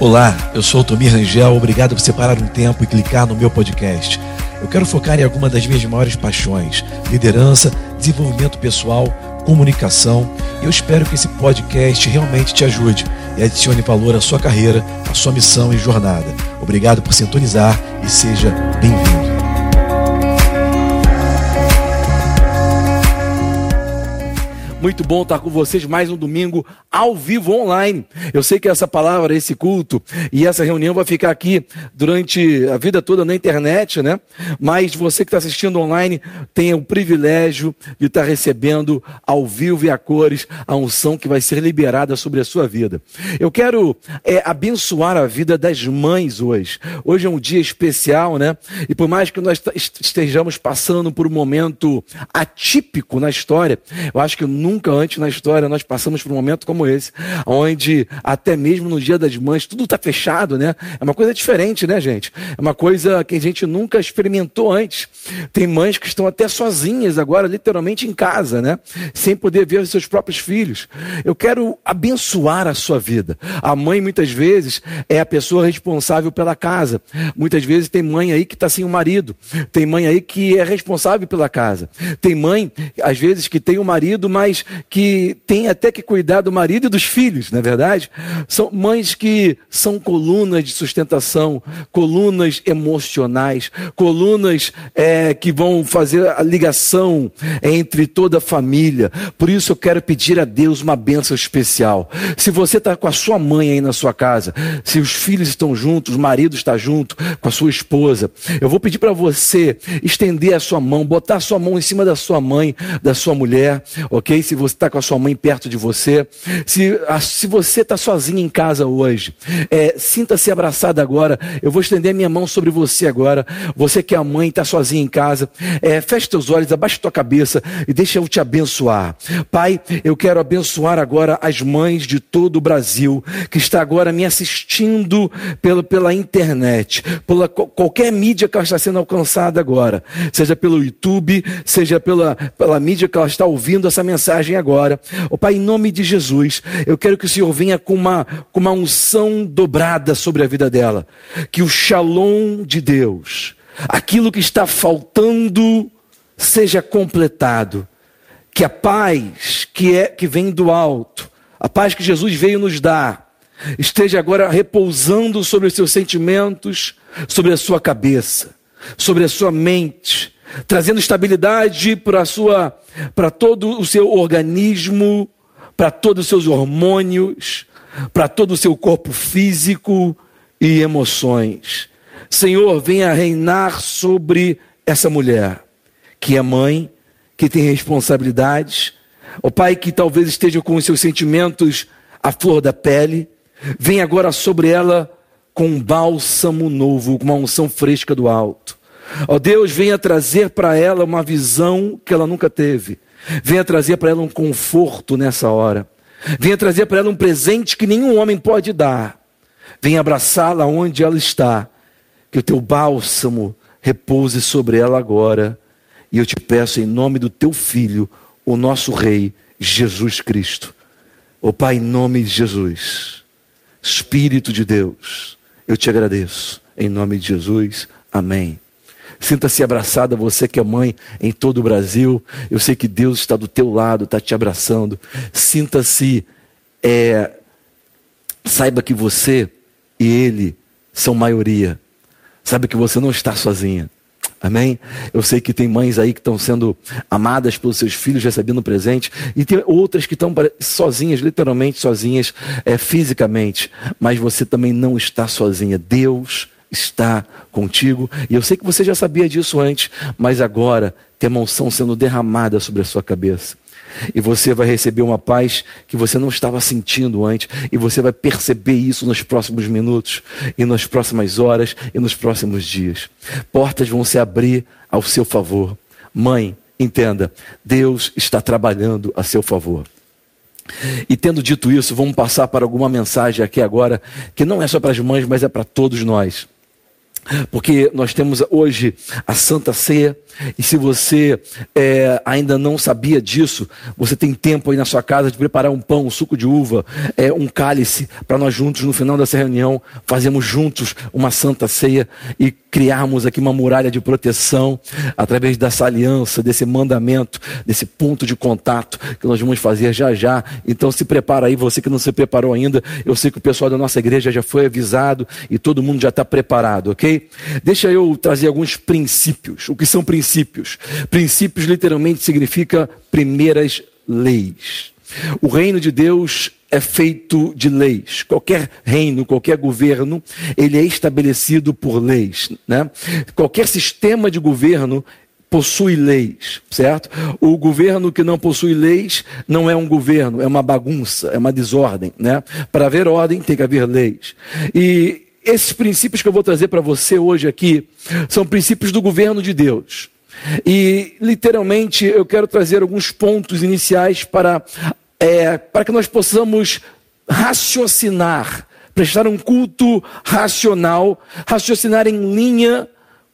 Olá, eu sou o Tomir Rangel, obrigado por separar um tempo e clicar no meu podcast. Eu quero focar em alguma das minhas maiores paixões: liderança, desenvolvimento pessoal, comunicação. E eu espero que esse podcast realmente te ajude e adicione valor à sua carreira, à sua missão e jornada. Obrigado por sintonizar e seja bem-vindo. Muito bom estar com vocês mais um domingo ao vivo online. Eu sei que essa palavra, esse culto e essa reunião vai ficar aqui durante a vida toda na internet, né? Mas você que está assistindo online tem o privilégio de estar recebendo ao vivo e a cores a unção que vai ser liberada sobre a sua vida. Eu quero é, abençoar a vida das mães hoje. Hoje é um dia especial, né? E por mais que nós estejamos passando por um momento atípico na história, eu acho que nunca Nunca antes na história nós passamos por um momento como esse, onde até mesmo no dia das mães tudo está fechado, né? É uma coisa diferente, né, gente? É uma coisa que a gente nunca experimentou antes. Tem mães que estão até sozinhas agora, literalmente em casa, né? Sem poder ver os seus próprios filhos. Eu quero abençoar a sua vida. A mãe muitas vezes é a pessoa responsável pela casa. Muitas vezes tem mãe aí que está sem o marido. Tem mãe aí que é responsável pela casa. Tem mãe, às vezes, que tem o marido, mas que têm até que cuidar do marido e dos filhos, não é verdade? São mães que são colunas de sustentação, colunas emocionais, colunas é, que vão fazer a ligação entre toda a família. Por isso eu quero pedir a Deus uma bênção especial. Se você está com a sua mãe aí na sua casa, se os filhos estão juntos, o marido está junto com a sua esposa, eu vou pedir para você estender a sua mão, botar a sua mão em cima da sua mãe, da sua mulher, ok? Se você está com a sua mãe perto de você, se, se você está sozinho em casa hoje, é, sinta-se abraçado agora. Eu vou estender minha mão sobre você agora. Você que é a mãe, está sozinho em casa, é, feche teus olhos, abaixe tua cabeça e deixa eu te abençoar. Pai, eu quero abençoar agora as mães de todo o Brasil que está agora me assistindo pelo, pela internet, pela qualquer mídia que ela está sendo alcançada agora, seja pelo YouTube, seja pela, pela mídia que ela está ouvindo essa mensagem mensagem agora. Oh, Pai, em nome de Jesus, eu quero que o Senhor venha com uma, com uma unção dobrada sobre a vida dela. Que o shalom de Deus, aquilo que está faltando, seja completado. Que a paz que, é, que vem do alto, a paz que Jesus veio nos dar, esteja agora repousando sobre os seus sentimentos, sobre a sua cabeça, sobre a sua mente trazendo estabilidade para sua para todo o seu organismo, para todos os seus hormônios, para todo o seu corpo físico e emoções. Senhor, venha reinar sobre essa mulher, que é mãe, que tem responsabilidades, o pai que talvez esteja com os seus sentimentos à flor da pele, vem agora sobre ela com um bálsamo novo, com uma unção fresca do alto. Ó Deus, venha trazer para ela uma visão que ela nunca teve. Venha trazer para ela um conforto nessa hora. Venha trazer para ela um presente que nenhum homem pode dar. Venha abraçá-la onde ela está. Que o teu bálsamo repouse sobre ela agora. E eu te peço em nome do teu filho, o nosso rei, Jesus Cristo. Ó oh, Pai, em nome de Jesus. Espírito de Deus, eu te agradeço. Em nome de Jesus. Amém. Sinta-se abraçada, você que é mãe em todo o Brasil. Eu sei que Deus está do teu lado, está te abraçando. Sinta-se, é, saiba que você e Ele são maioria. Saiba que você não está sozinha. Amém? Eu sei que tem mães aí que estão sendo amadas pelos seus filhos, recebendo presente, e tem outras que estão sozinhas, literalmente sozinhas, é, fisicamente, mas você também não está sozinha. Deus está contigo. E eu sei que você já sabia disso antes, mas agora tem uma unção sendo derramada sobre a sua cabeça. E você vai receber uma paz que você não estava sentindo antes. E você vai perceber isso nos próximos minutos, e nas próximas horas, e nos próximos dias. Portas vão se abrir ao seu favor. Mãe, entenda, Deus está trabalhando a seu favor. E tendo dito isso, vamos passar para alguma mensagem aqui agora, que não é só para as mães, mas é para todos nós. Porque nós temos hoje a Santa Ceia, e se você é, ainda não sabia disso, você tem tempo aí na sua casa de preparar um pão, um suco de uva, é, um cálice, para nós juntos, no final dessa reunião, fazermos juntos uma Santa Ceia e criarmos aqui uma muralha de proteção através dessa aliança, desse mandamento, desse ponto de contato que nós vamos fazer já já. Então se prepara aí, você que não se preparou ainda, eu sei que o pessoal da nossa igreja já foi avisado e todo mundo já está preparado, ok? Deixa eu trazer alguns princípios. O que são princípios? Princípios literalmente significa primeiras leis. O reino de Deus é feito de leis. Qualquer reino, qualquer governo, ele é estabelecido por leis. Né? Qualquer sistema de governo possui leis, certo? O governo que não possui leis não é um governo, é uma bagunça, é uma desordem, né? Para haver ordem tem que haver leis. E esses princípios que eu vou trazer para você hoje aqui são princípios do governo de Deus. E literalmente eu quero trazer alguns pontos iniciais para, é, para que nós possamos raciocinar, prestar um culto racional, raciocinar em linha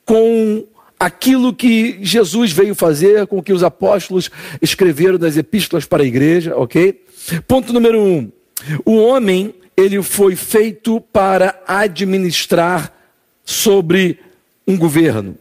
com aquilo que Jesus veio fazer, com o que os apóstolos escreveram das epístolas para a igreja, ok? Ponto número um: o homem ele foi feito para administrar sobre um governo.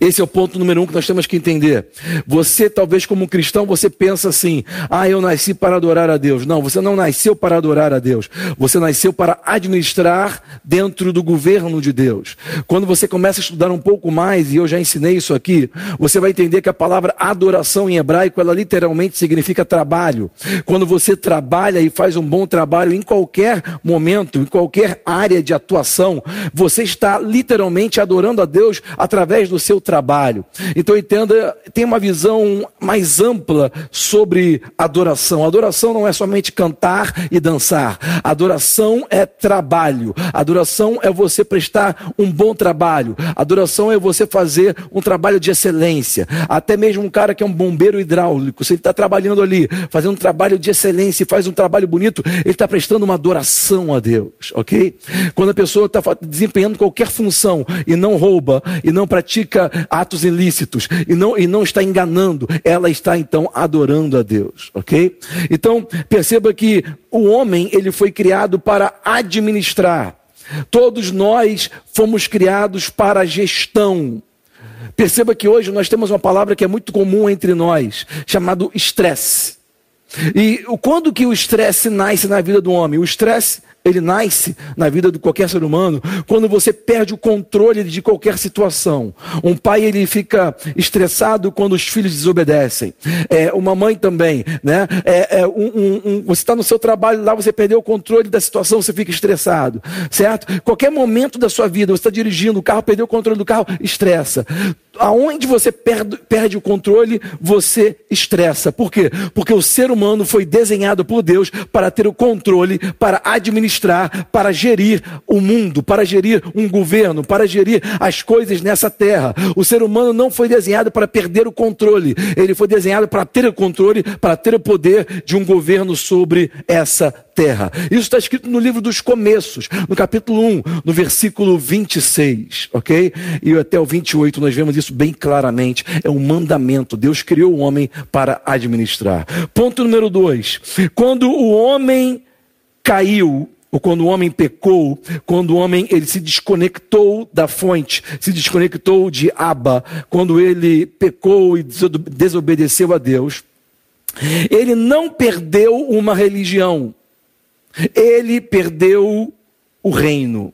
Esse é o ponto número um que nós temos que entender. Você, talvez como cristão, você pensa assim: ah, eu nasci para adorar a Deus. Não, você não nasceu para adorar a Deus. Você nasceu para administrar dentro do governo de Deus. Quando você começa a estudar um pouco mais, e eu já ensinei isso aqui, você vai entender que a palavra adoração em hebraico, ela literalmente significa trabalho. Quando você trabalha e faz um bom trabalho em qualquer momento, em qualquer área de atuação, você está literalmente adorando a Deus através do seu trabalho. Então entenda, tem uma visão mais ampla sobre adoração. Adoração não é somente cantar e dançar. Adoração é trabalho. Adoração é você prestar um bom trabalho. Adoração é você fazer um trabalho de excelência. Até mesmo um cara que é um bombeiro hidráulico, se ele está trabalhando ali, fazendo um trabalho de excelência e faz um trabalho bonito, ele está prestando uma adoração a Deus, ok? Quando a pessoa está desempenhando qualquer função e não rouba e não pratica atos ilícitos e não, e não está enganando, ela está então adorando a Deus, ok? Então, perceba que o homem, ele foi criado para administrar. Todos nós fomos criados para gestão. Perceba que hoje nós temos uma palavra que é muito comum entre nós, chamado estresse. E quando que o estresse nasce na vida do homem? O estresse ele nasce na vida de qualquer ser humano quando você perde o controle de qualquer situação. Um pai ele fica estressado quando os filhos desobedecem. É, uma mãe também, né? É, é um, um, um, você está no seu trabalho lá, você perdeu o controle da situação, você fica estressado, certo? Qualquer momento da sua vida, você está dirigindo o carro, perdeu o controle do carro, estressa aonde você perde, perde, o controle, você estressa. Por quê? Porque o ser humano foi desenhado por Deus para ter o controle, para administrar, para gerir o mundo, para gerir um governo, para gerir as coisas nessa terra. O ser humano não foi desenhado para perder o controle, ele foi desenhado para ter o controle, para ter o poder de um governo sobre essa terra. Isso está escrito no livro dos começos, no capítulo 1, no versículo 26, ok? E até o 28 nós vemos isso bem claramente. É um mandamento. Deus criou o homem para administrar. Ponto número 2. Quando o homem caiu, ou quando o homem pecou, quando o homem ele se desconectou da fonte, se desconectou de Abba, quando ele pecou e desobedeceu a Deus, ele não perdeu uma religião, ele perdeu o reino.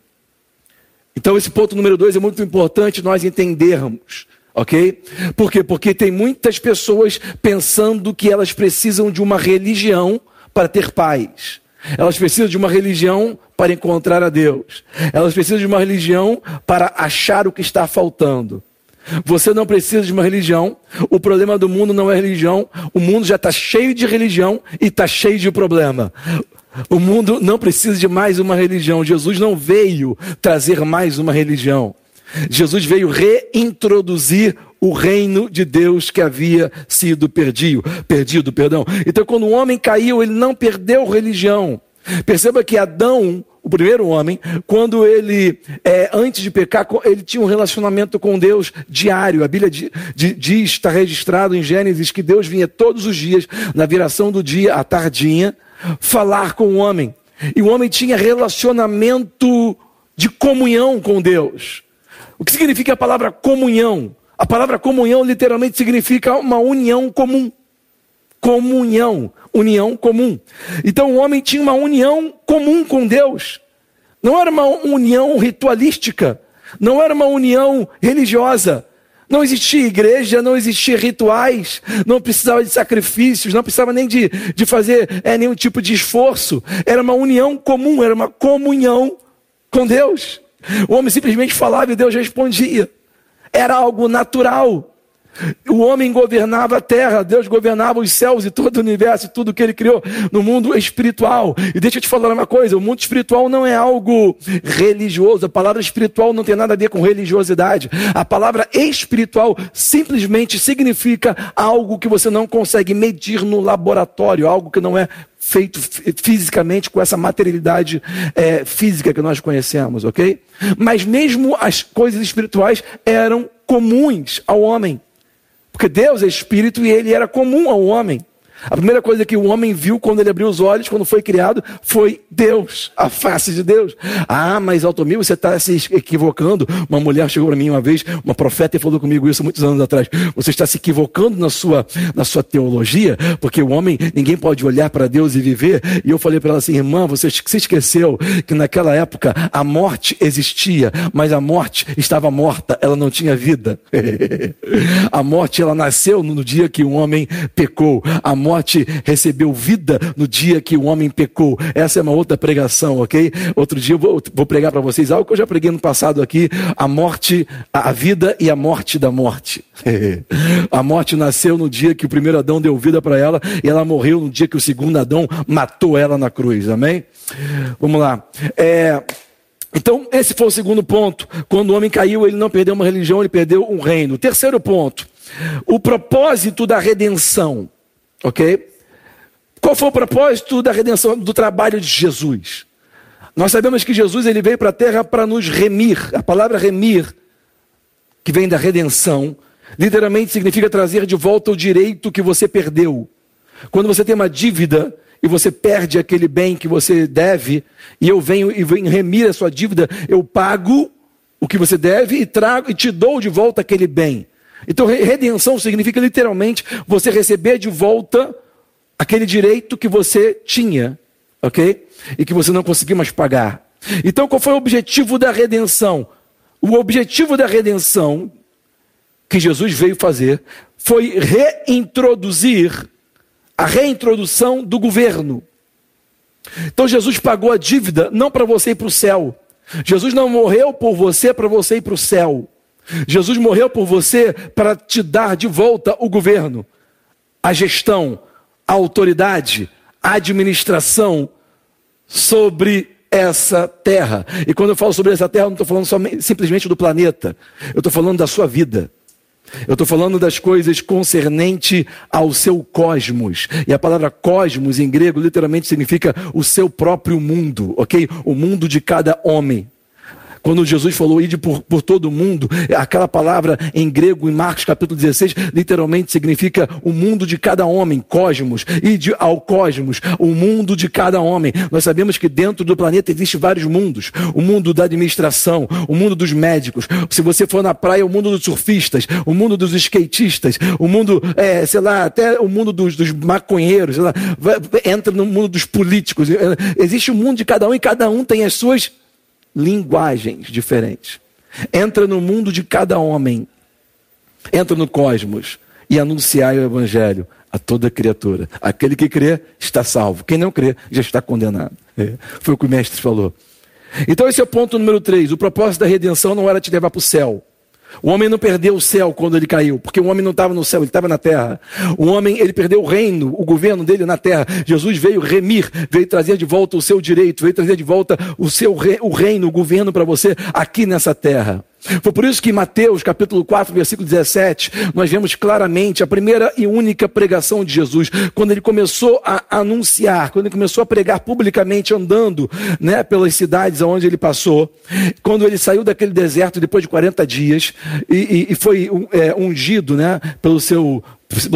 Então, esse ponto número dois é muito importante nós entendermos. Ok? Por quê? Porque tem muitas pessoas pensando que elas precisam de uma religião para ter paz. Elas precisam de uma religião para encontrar a Deus. Elas precisam de uma religião para achar o que está faltando. Você não precisa de uma religião. O problema do mundo não é religião. O mundo já está cheio de religião e está cheio de problema. O mundo não precisa de mais uma religião. Jesus não veio trazer mais uma religião. Jesus veio reintroduzir o reino de Deus que havia sido perdido, perdido, perdão. Então, quando o homem caiu, ele não perdeu religião. Perceba que Adão, o primeiro homem, quando ele, é, antes de pecar, ele tinha um relacionamento com Deus diário. A Bíblia diz, está registrado em Gênesis, que Deus vinha todos os dias, na viração do dia, à tardinha, falar com o homem. E o homem tinha relacionamento de comunhão com Deus. O que significa a palavra comunhão? A palavra comunhão literalmente significa uma união comum. Comunhão, união comum. Então o homem tinha uma união comum com Deus. Não era uma união ritualística, não era uma união religiosa. Não existia igreja, não existia rituais, não precisava de sacrifícios, não precisava nem de, de fazer é, nenhum tipo de esforço. Era uma união comum, era uma comunhão com Deus. O homem simplesmente falava e Deus respondia. Era algo natural. O homem governava a terra, Deus governava os céus e todo o universo, tudo que ele criou no mundo espiritual. E deixa eu te falar uma coisa: o mundo espiritual não é algo religioso. A palavra espiritual não tem nada a ver com religiosidade. A palavra espiritual simplesmente significa algo que você não consegue medir no laboratório, algo que não é feito fisicamente com essa materialidade é, física que nós conhecemos, ok? Mas mesmo as coisas espirituais eram comuns ao homem. Porque Deus é espírito e ele era comum ao homem. A primeira coisa que o homem viu quando ele abriu os olhos, quando foi criado, foi Deus, a face de Deus. Ah, mas Altomir, você está se equivocando. Uma mulher chegou para mim uma vez, uma profeta, e falou comigo isso muitos anos atrás. Você está se equivocando na sua, na sua teologia, porque o homem, ninguém pode olhar para Deus e viver. E eu falei para ela assim, irmã, você se esqueceu que naquela época a morte existia, mas a morte estava morta, ela não tinha vida. a morte, ela nasceu no dia que o homem pecou. A morte recebeu vida no dia que o homem pecou. Essa é uma outra pregação, ok? Outro dia eu vou, vou pregar para vocês algo que eu já preguei no passado aqui: a morte, a vida e a morte da morte. a morte nasceu no dia que o primeiro Adão deu vida para ela e ela morreu no dia que o segundo Adão matou ela na cruz, amém? Vamos lá. É. Então, esse foi o segundo ponto. Quando o homem caiu, ele não perdeu uma religião, ele perdeu um reino. Terceiro ponto, o propósito da redenção. Ok? Qual foi o propósito da redenção do trabalho de Jesus? Nós sabemos que Jesus ele veio para a terra para nos remir. A palavra remir, que vem da redenção, literalmente significa trazer de volta o direito que você perdeu. Quando você tem uma dívida e você perde aquele bem que você deve, e eu venho e venho remir a sua dívida, eu pago o que você deve e trago e te dou de volta aquele bem. Então, redenção significa literalmente você receber de volta aquele direito que você tinha, ok? E que você não conseguiu mais pagar. Então, qual foi o objetivo da redenção? O objetivo da redenção que Jesus veio fazer foi reintroduzir a reintrodução do governo. Então, Jesus pagou a dívida não para você ir para o céu. Jesus não morreu por você para você ir para o céu. Jesus morreu por você para te dar de volta o governo, a gestão, a autoridade, a administração sobre essa terra. E quando eu falo sobre essa terra, eu não estou falando simplesmente do planeta, eu estou falando da sua vida. Eu estou falando das coisas concernente ao seu cosmos. E a palavra cosmos em grego literalmente significa o seu próprio mundo, ok? O mundo de cada homem. Quando Jesus falou ide por, por todo mundo, aquela palavra em grego, em Marcos capítulo 16, literalmente significa o mundo de cada homem, cosmos, ide ao cosmos, o mundo de cada homem. Nós sabemos que dentro do planeta existem vários mundos: o mundo da administração, o mundo dos médicos. Se você for na praia, o mundo dos surfistas, o mundo dos skatistas, o mundo, é, sei lá, até o mundo dos, dos maconheiros, lá, entra no mundo dos políticos. Existe o um mundo de cada um e cada um tem as suas linguagens diferentes. Entra no mundo de cada homem, entra no cosmos e anunciai o evangelho a toda criatura. Aquele que crê está salvo. Quem não crê já está condenado. É. Foi o que o mestre falou. Então, esse é o ponto número 3. O propósito da redenção não era te levar para o céu. O homem não perdeu o céu quando ele caiu, porque o homem não estava no céu, ele estava na terra. O homem, ele perdeu o reino, o governo dele na terra. Jesus veio remir, veio trazer de volta o seu direito, veio trazer de volta o seu o reino, o governo para você aqui nessa terra. Foi por isso que em Mateus, capítulo 4, versículo 17, nós vemos claramente a primeira e única pregação de Jesus, quando ele começou a anunciar, quando ele começou a pregar publicamente andando, né, pelas cidades aonde ele passou, quando ele saiu daquele deserto depois de 40 dias e, e, e foi é, ungido, né, pelo seu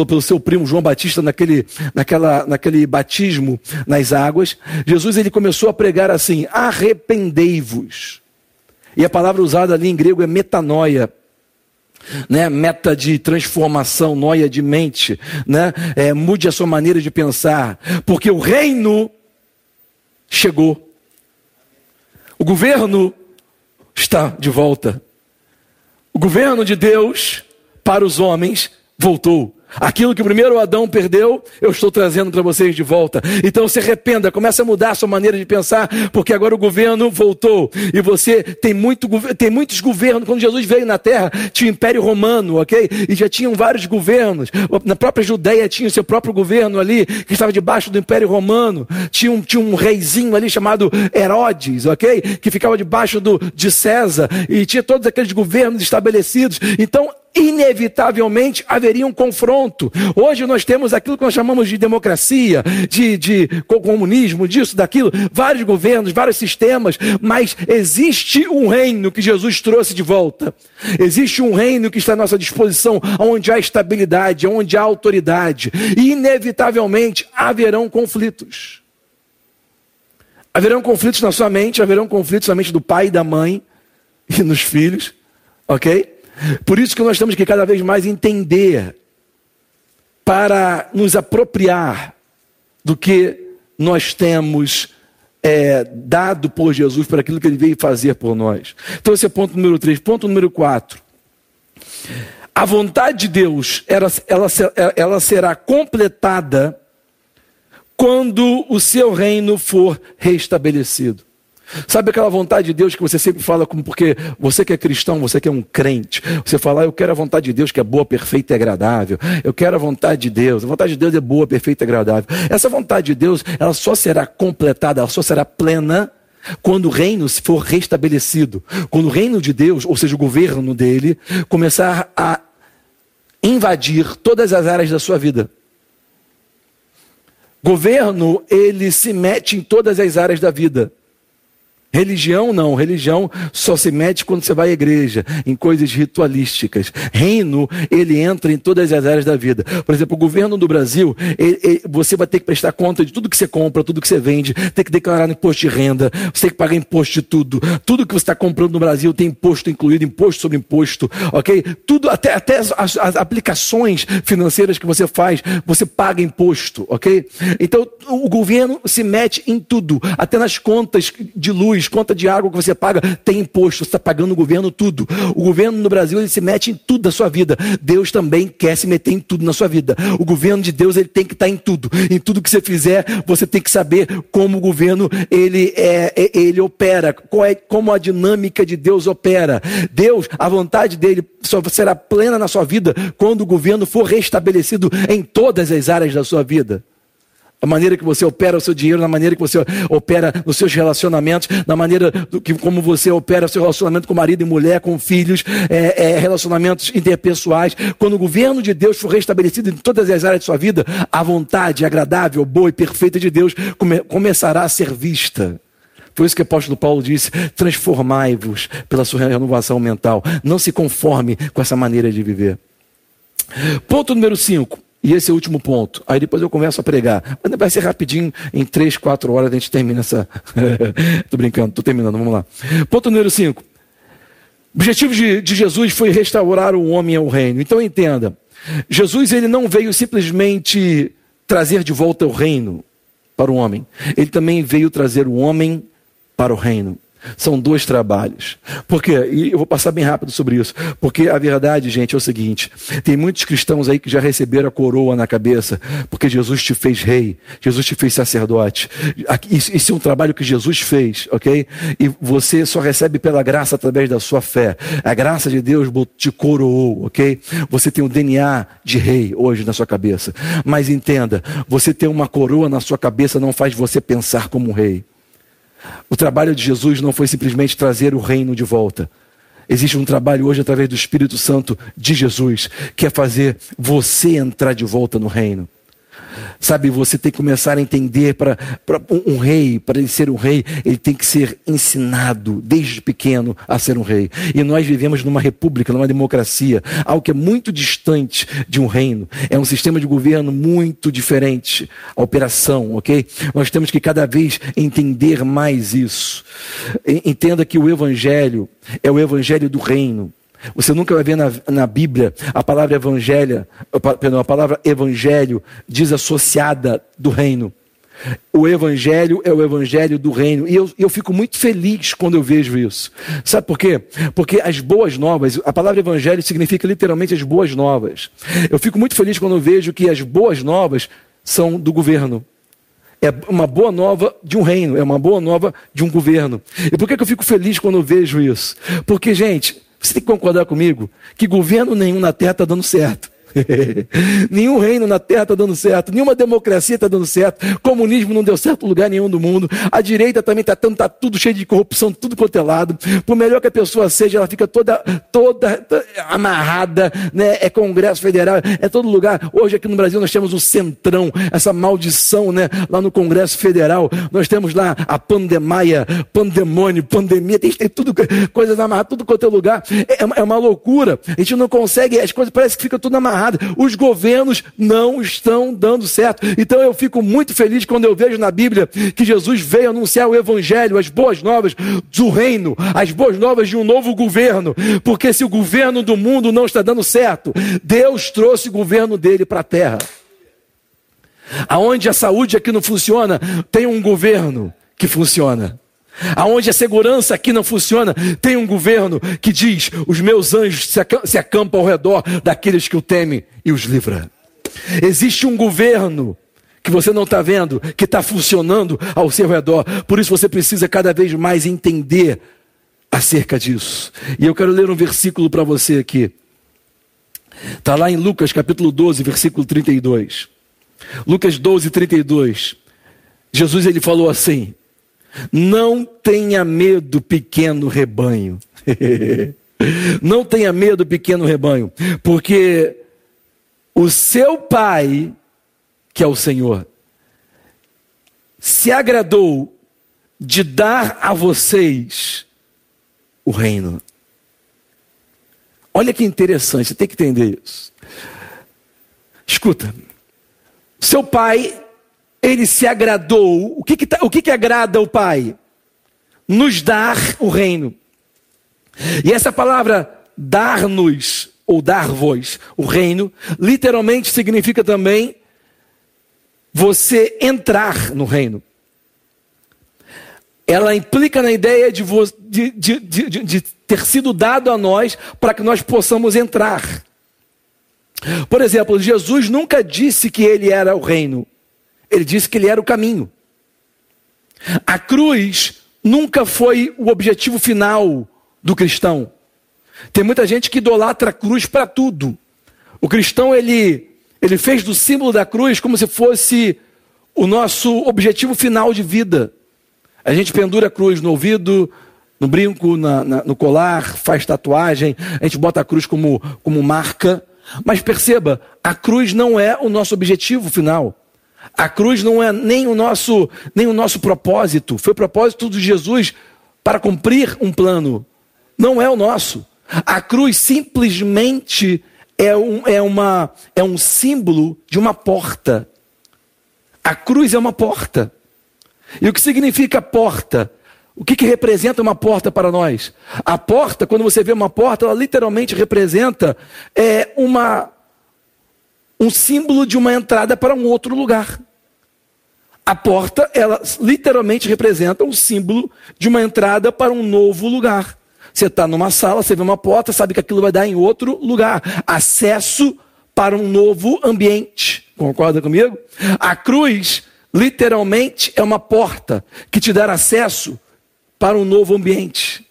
pelo seu primo João Batista naquele, naquela, naquele batismo nas águas, Jesus ele começou a pregar assim: arrependei-vos. E a palavra usada ali em grego é metanoia. Né, meta de transformação, noia de mente, né, é, mude a sua maneira de pensar, porque o reino chegou, o governo está de volta, o governo de Deus para os homens voltou. Aquilo que o primeiro Adão perdeu, eu estou trazendo para vocês de volta. Então se arrependa, comece a mudar a sua maneira de pensar, porque agora o governo voltou. E você tem, muito, tem muitos governos. Quando Jesus veio na terra, tinha o Império Romano, ok? E já tinham vários governos. Na própria Judéia tinha o seu próprio governo ali, que estava debaixo do Império Romano. Tinha um, tinha um reizinho ali chamado Herodes, ok? Que ficava debaixo do, de César. E tinha todos aqueles governos estabelecidos. Então inevitavelmente haveria um confronto. Hoje nós temos aquilo que nós chamamos de democracia, de, de comunismo, disso, daquilo, vários governos, vários sistemas, mas existe um reino que Jesus trouxe de volta. Existe um reino que está à nossa disposição, onde há estabilidade, onde há autoridade, e inevitavelmente haverão conflitos. Haverão conflitos na sua mente, haverão conflitos na mente do pai e da mãe e nos filhos, ok? Por isso que nós temos que cada vez mais entender para nos apropriar do que nós temos é, dado por Jesus para aquilo que ele veio fazer por nós. Então, esse é ponto número 3. Ponto número 4. A vontade de Deus, ela, ela, ela será completada quando o seu reino for restabelecido. Sabe aquela vontade de Deus que você sempre fala como porque você que é cristão, você que é um crente, você fala, ah, eu quero a vontade de Deus que é boa, perfeita e agradável. Eu quero a vontade de Deus. A vontade de Deus é boa, perfeita e agradável. Essa vontade de Deus, ela só será completada, ela só será plena quando o reino for restabelecido. Quando o reino de Deus, ou seja, o governo dele, começar a invadir todas as áreas da sua vida. Governo, ele se mete em todas as áreas da vida. Religião não, religião só se mete quando você vai à igreja, em coisas ritualísticas. Reino, ele entra em todas as áreas da vida. Por exemplo, o governo do Brasil, ele, ele, você vai ter que prestar conta de tudo que você compra, tudo que você vende, tem que declarar imposto de renda, você tem que pagar imposto de tudo. Tudo que você está comprando no Brasil tem imposto incluído, imposto sobre imposto, ok? Tudo, até, até as, as aplicações financeiras que você faz, você paga imposto, ok? Então, o governo se mete em tudo, até nas contas de luz luz, conta de água que você paga, tem imposto, você está pagando o governo tudo. O governo no Brasil ele se mete em tudo da sua vida. Deus também quer se meter em tudo na sua vida. O governo de Deus ele tem que estar tá em tudo. Em tudo que você fizer, você tem que saber como o governo ele é, é, ele opera, qual é, como a dinâmica de Deus opera. Deus, a vontade dele só será plena na sua vida quando o governo for restabelecido em todas as áreas da sua vida a maneira que você opera o seu dinheiro, na maneira que você opera nos seus relacionamentos, na maneira que, como você opera o seu relacionamento com marido e mulher, com filhos, é, é, relacionamentos interpessoais. Quando o governo de Deus for restabelecido em todas as áreas de sua vida, a vontade agradável, boa e perfeita de Deus come, começará a ser vista. Por isso que o apóstolo Paulo disse: transformai-vos pela sua renovação mental. Não se conforme com essa maneira de viver. Ponto número 5. E esse é o último ponto. Aí depois eu começo a pregar. Mas vai ser rapidinho, em três, quatro horas a gente termina essa. Estou brincando, estou terminando, vamos lá. Ponto número cinco. O objetivo de, de Jesus foi restaurar o homem ao reino. Então entenda, Jesus ele não veio simplesmente trazer de volta o reino para o homem. Ele também veio trazer o homem para o reino. São dois trabalhos. Por quê? E eu vou passar bem rápido sobre isso. Porque a verdade, gente, é o seguinte: tem muitos cristãos aí que já receberam a coroa na cabeça, porque Jesus te fez rei, Jesus te fez sacerdote. Isso é um trabalho que Jesus fez, ok? E você só recebe pela graça através da sua fé. A graça de Deus te coroou, ok? Você tem o DNA de rei hoje na sua cabeça. Mas entenda: você ter uma coroa na sua cabeça não faz você pensar como um rei. O trabalho de Jesus não foi simplesmente trazer o reino de volta. Existe um trabalho hoje através do Espírito Santo de Jesus, que é fazer você entrar de volta no reino. Sabe, você tem que começar a entender para um, um, rei, para ele ser um rei, ele tem que ser ensinado desde pequeno a ser um rei. E nós vivemos numa república, numa democracia, algo que é muito distante de um reino. É um sistema de governo muito diferente. A operação, ok? Nós temos que cada vez entender mais isso. Entenda que o evangelho é o evangelho do reino. Você nunca vai ver na, na Bíblia a palavra evangelho, perdão, a palavra evangelho desassociada do reino. O evangelho é o evangelho do reino. E eu, eu fico muito feliz quando eu vejo isso. Sabe por quê? Porque as boas novas, a palavra evangelho significa literalmente as boas novas. Eu fico muito feliz quando eu vejo que as boas novas são do governo. É uma boa nova de um reino, é uma boa nova de um governo. E por que, que eu fico feliz quando eu vejo isso? Porque, gente, você tem que concordar comigo que governo nenhum na terra está dando certo. Nenhum reino na terra está dando certo, nenhuma democracia está dando certo, comunismo não deu certo em lugar nenhum do mundo, a direita também está tá tudo cheio de corrupção, tudo quanto é lado. Por melhor que a pessoa seja, ela fica toda, toda amarrada, né? é Congresso Federal, é todo lugar. Hoje aqui no Brasil nós temos o centrão, essa maldição né? lá no Congresso Federal, nós temos lá a pandemaia, pandemônio, pandemia, tem, tem tudo, coisas amarradas, tudo quanto é lugar. É, é uma loucura, a gente não consegue, as coisas parece que fica tudo amarrado errado. Os governos não estão dando certo. Então eu fico muito feliz quando eu vejo na Bíblia que Jesus veio anunciar o Evangelho, as boas novas do reino, as boas novas de um novo governo. Porque se o governo do mundo não está dando certo, Deus trouxe o governo dele para a terra. Aonde a saúde aqui não funciona, tem um governo que funciona. Aonde a segurança aqui não funciona, tem um governo que diz: os meus anjos se acampam ao redor daqueles que o temem e os livra. Existe um governo que você não está vendo, que está funcionando ao seu redor. Por isso você precisa cada vez mais entender acerca disso. E eu quero ler um versículo para você aqui. Está lá em Lucas capítulo 12, versículo 32. Lucas 12, 32. Jesus ele falou assim: não tenha medo, pequeno rebanho. Não tenha medo, pequeno rebanho, porque o seu Pai, que é o Senhor, se agradou de dar a vocês o reino. Olha que interessante, você tem que entender isso. Escuta, seu pai ele se agradou. O que, que, tá, o que, que agrada o Pai? Nos dar o reino. E essa palavra dar-nos, ou dar-vos, o reino, literalmente significa também você entrar no reino. Ela implica na ideia de, de, de, de ter sido dado a nós para que nós possamos entrar. Por exemplo, Jesus nunca disse que ele era o reino. Ele disse que ele era o caminho. A cruz nunca foi o objetivo final do cristão. Tem muita gente que idolatra a cruz para tudo. O cristão ele ele fez do símbolo da cruz como se fosse o nosso objetivo final de vida. A gente pendura a cruz no ouvido, no brinco, na, na, no colar, faz tatuagem, a gente bota a cruz como, como marca. Mas perceba, a cruz não é o nosso objetivo final. A cruz não é nem o nosso, nem o nosso propósito. Foi o propósito de Jesus para cumprir um plano. Não é o nosso. A cruz simplesmente é um, é uma, é um símbolo de uma porta. A cruz é uma porta. E o que significa porta? O que, que representa uma porta para nós? A porta, quando você vê uma porta, ela literalmente representa é, uma, um símbolo de uma entrada para um outro lugar. A porta, ela literalmente representa um símbolo de uma entrada para um novo lugar. Você está numa sala, você vê uma porta, sabe que aquilo vai dar em outro lugar. Acesso para um novo ambiente. Concorda comigo? A cruz, literalmente, é uma porta que te dá acesso para um novo ambiente.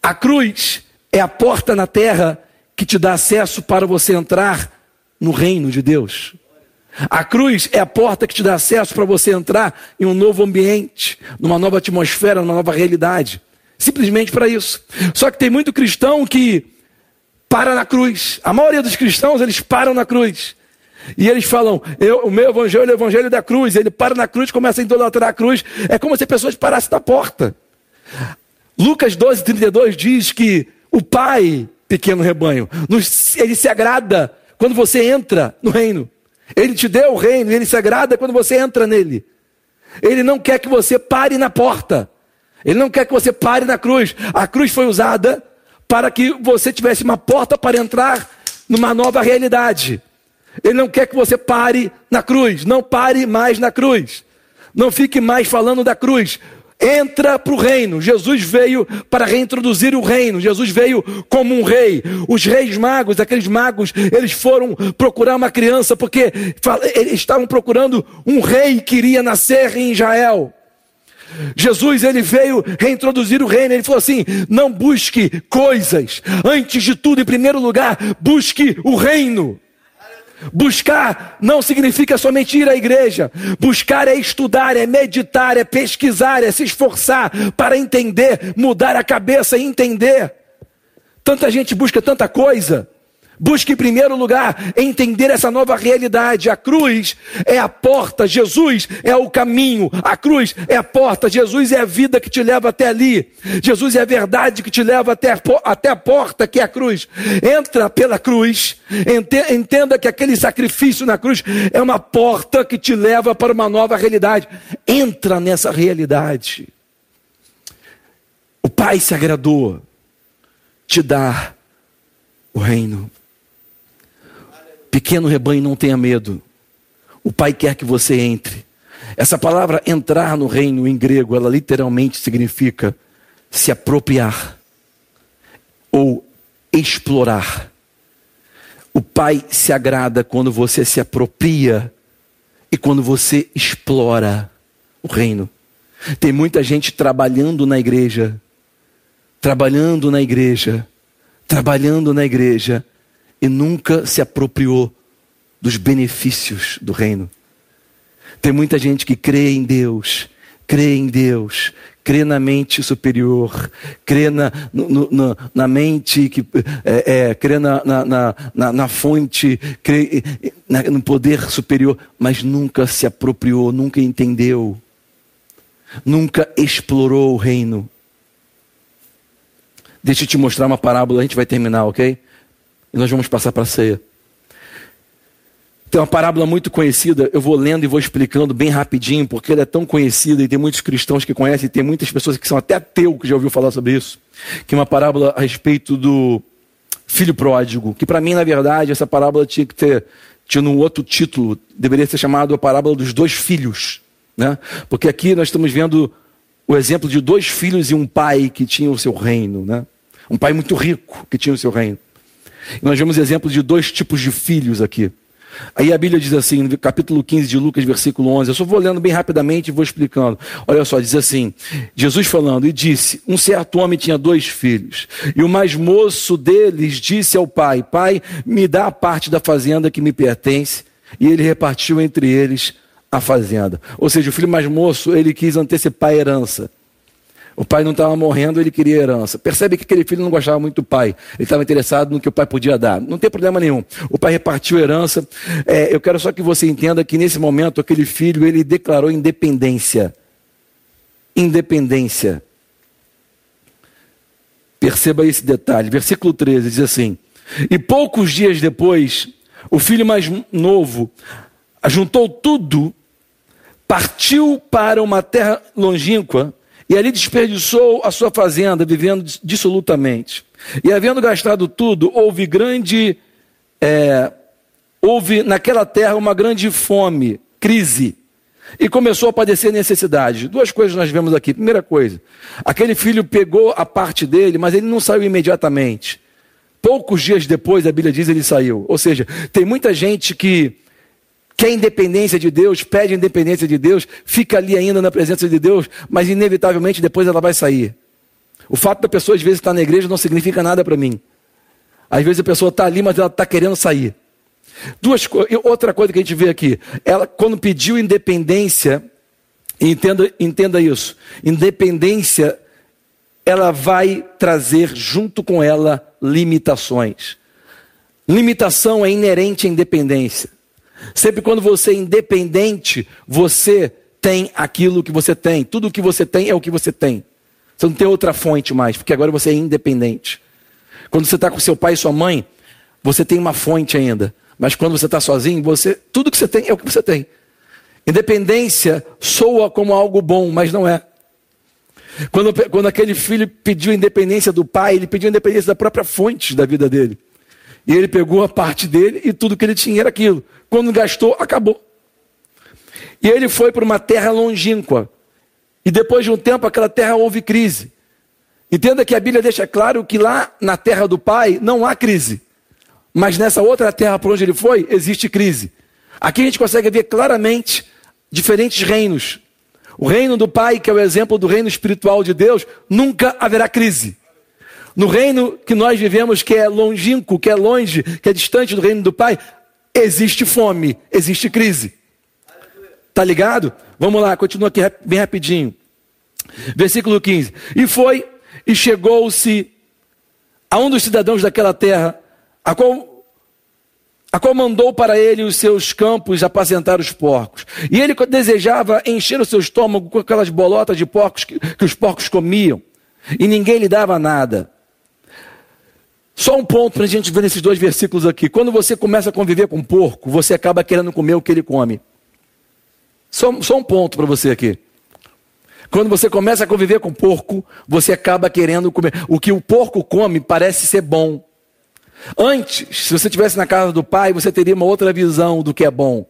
A cruz é a porta na terra que te dá acesso para você entrar no reino de Deus. A cruz é a porta que te dá acesso para você entrar em um novo ambiente, numa nova atmosfera, numa nova realidade. simplesmente para isso. Só que tem muito cristão que para na cruz. A maioria dos cristãos, eles param na cruz. E eles falam, eu, o meu evangelho é o evangelho da cruz. Ele para na cruz, começa a idolatrar a cruz. É como se pessoas parassem na porta. Lucas 12, 32 diz que o Pai, pequeno rebanho, nos, ele se agrada quando você entra no reino. Ele te deu o reino, ele se agrada quando você entra nele. Ele não quer que você pare na porta. Ele não quer que você pare na cruz. A cruz foi usada para que você tivesse uma porta para entrar numa nova realidade. Ele não quer que você pare na cruz. Não pare mais na cruz. Não fique mais falando da cruz. Entra para o reino. Jesus veio para reintroduzir o reino. Jesus veio como um rei. Os reis magos, aqueles magos, eles foram procurar uma criança porque eles estavam procurando um rei que iria nascer em Israel. Jesus ele veio reintroduzir o reino. Ele falou assim: não busque coisas. Antes de tudo, em primeiro lugar, busque o reino. Buscar não significa somente ir à igreja. Buscar é estudar, é meditar, é pesquisar, é se esforçar para entender, mudar a cabeça e entender. Tanta gente busca tanta coisa. Busque em primeiro lugar entender essa nova realidade. A cruz é a porta, Jesus é o caminho, a cruz é a porta, Jesus é a vida que te leva até ali, Jesus é a verdade que te leva até a, até a porta que é a cruz. Entra pela cruz, entenda que aquele sacrifício na cruz é uma porta que te leva para uma nova realidade. Entra nessa realidade. O Pai se agradou te dar o reino. Pequeno rebanho, não tenha medo. O Pai quer que você entre. Essa palavra entrar no reino em grego, ela literalmente significa se apropriar ou explorar. O Pai se agrada quando você se apropria e quando você explora o reino. Tem muita gente trabalhando na igreja, trabalhando na igreja, trabalhando na igreja, e nunca se apropriou dos benefícios do reino. Tem muita gente que crê em Deus, crê em Deus, crê na mente superior, crê na, no, no, na mente, que, é, é, crê na, na, na, na fonte, crê na, no poder superior, mas nunca se apropriou, nunca entendeu, nunca explorou o reino. Deixa eu te mostrar uma parábola, a gente vai terminar, ok? E nós vamos passar para a ceia. Tem uma parábola muito conhecida, eu vou lendo e vou explicando bem rapidinho, porque ela é tão conhecida e tem muitos cristãos que conhecem, e tem muitas pessoas que são até ateu que já ouviu falar sobre isso. Que é uma parábola a respeito do filho pródigo, que para mim, na verdade, essa parábola tinha que ter tinha um outro título, deveria ser chamado a parábola dos dois filhos, né? Porque aqui nós estamos vendo o exemplo de dois filhos e um pai que tinham o seu reino, né? Um pai muito rico que tinha o seu reino. E nós vemos exemplos de dois tipos de filhos aqui. Aí a Bíblia diz assim, no capítulo 15 de Lucas, versículo 11, eu só vou lendo bem rapidamente e vou explicando. Olha só, diz assim: Jesus falando, e disse: Um certo homem tinha dois filhos, e o mais moço deles disse ao pai: Pai, me dá a parte da fazenda que me pertence. E ele repartiu entre eles a fazenda. Ou seja, o filho mais moço, ele quis antecipar a herança. O pai não estava morrendo, ele queria herança. Percebe que aquele filho não gostava muito do pai. Ele estava interessado no que o pai podia dar. Não tem problema nenhum. O pai repartiu herança. É, eu quero só que você entenda que nesse momento aquele filho ele declarou independência. Independência. Perceba esse detalhe. Versículo 13 diz assim: E poucos dias depois, o filho mais novo juntou tudo, partiu para uma terra longínqua e ali desperdiçou a sua fazenda, vivendo dissolutamente. E havendo gastado tudo, houve grande. É, houve naquela terra uma grande fome, crise. E começou a padecer necessidade. Duas coisas nós vemos aqui. Primeira coisa, aquele filho pegou a parte dele, mas ele não saiu imediatamente. Poucos dias depois, a Bíblia diz, ele saiu. Ou seja, tem muita gente que quer independência de Deus, pede independência de Deus, fica ali ainda na presença de Deus, mas inevitavelmente depois ela vai sair. O fato da pessoa às vezes estar na igreja não significa nada para mim. Às vezes a pessoa está ali, mas ela está querendo sair. Duas outra coisa que a gente vê aqui, ela quando pediu independência, entenda, entenda isso, independência ela vai trazer junto com ela limitações. Limitação é inerente à independência. Sempre quando você é independente, você tem aquilo que você tem. Tudo o que você tem é o que você tem. Você não tem outra fonte mais, porque agora você é independente. Quando você está com seu pai e sua mãe, você tem uma fonte ainda. Mas quando você está sozinho, você, tudo que você tem é o que você tem. Independência soa como algo bom, mas não é. Quando, quando aquele filho pediu independência do pai, ele pediu independência da própria fonte da vida dele. E ele pegou a parte dele e tudo que ele tinha era aquilo. Quando gastou, acabou. E ele foi para uma terra longínqua. E depois de um tempo, aquela terra houve crise. Entenda que a Bíblia deixa claro que lá na terra do pai não há crise. Mas nessa outra terra por onde ele foi, existe crise. Aqui a gente consegue ver claramente diferentes reinos. O reino do pai, que é o exemplo do reino espiritual de Deus, nunca haverá crise. No reino que nós vivemos, que é longínquo, que é longe, que é distante do reino do pai, existe fome, existe crise. Tá ligado? Vamos lá, continua aqui bem rapidinho. Versículo 15. E foi e chegou-se a um dos cidadãos daquela terra, a qual, a qual mandou para ele os seus campos apacentar os porcos. E ele desejava encher o seu estômago com aquelas bolotas de porcos que, que os porcos comiam. E ninguém lhe dava nada. Só um ponto para a gente ver nesses dois versículos aqui. Quando você começa a conviver com um porco, você acaba querendo comer o que ele come. Só, só um ponto para você aqui. Quando você começa a conviver com porco, você acaba querendo comer. O que o porco come parece ser bom. Antes, se você estivesse na casa do pai, você teria uma outra visão do que é bom.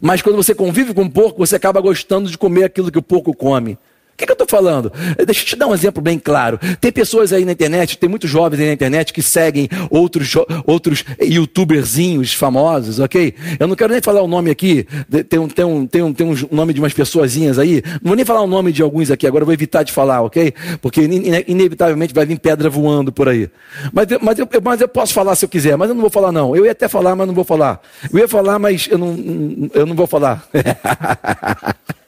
Mas quando você convive com o porco, você acaba gostando de comer aquilo que o porco come. O que, que eu estou falando? Deixa eu te dar um exemplo bem claro. Tem pessoas aí na internet, tem muitos jovens aí na internet que seguem outros, outros youtuberzinhos famosos, ok? Eu não quero nem falar o nome aqui, tem um, tem um, tem um, tem um nome de umas pessoazinhas aí. Não vou nem falar o nome de alguns aqui, agora eu vou evitar de falar, ok? Porque inevitavelmente vai vir pedra voando por aí. Mas, mas, eu, mas eu posso falar se eu quiser, mas eu não vou falar não. Eu ia até falar, mas não vou falar. Eu ia falar, mas eu não, eu não vou falar.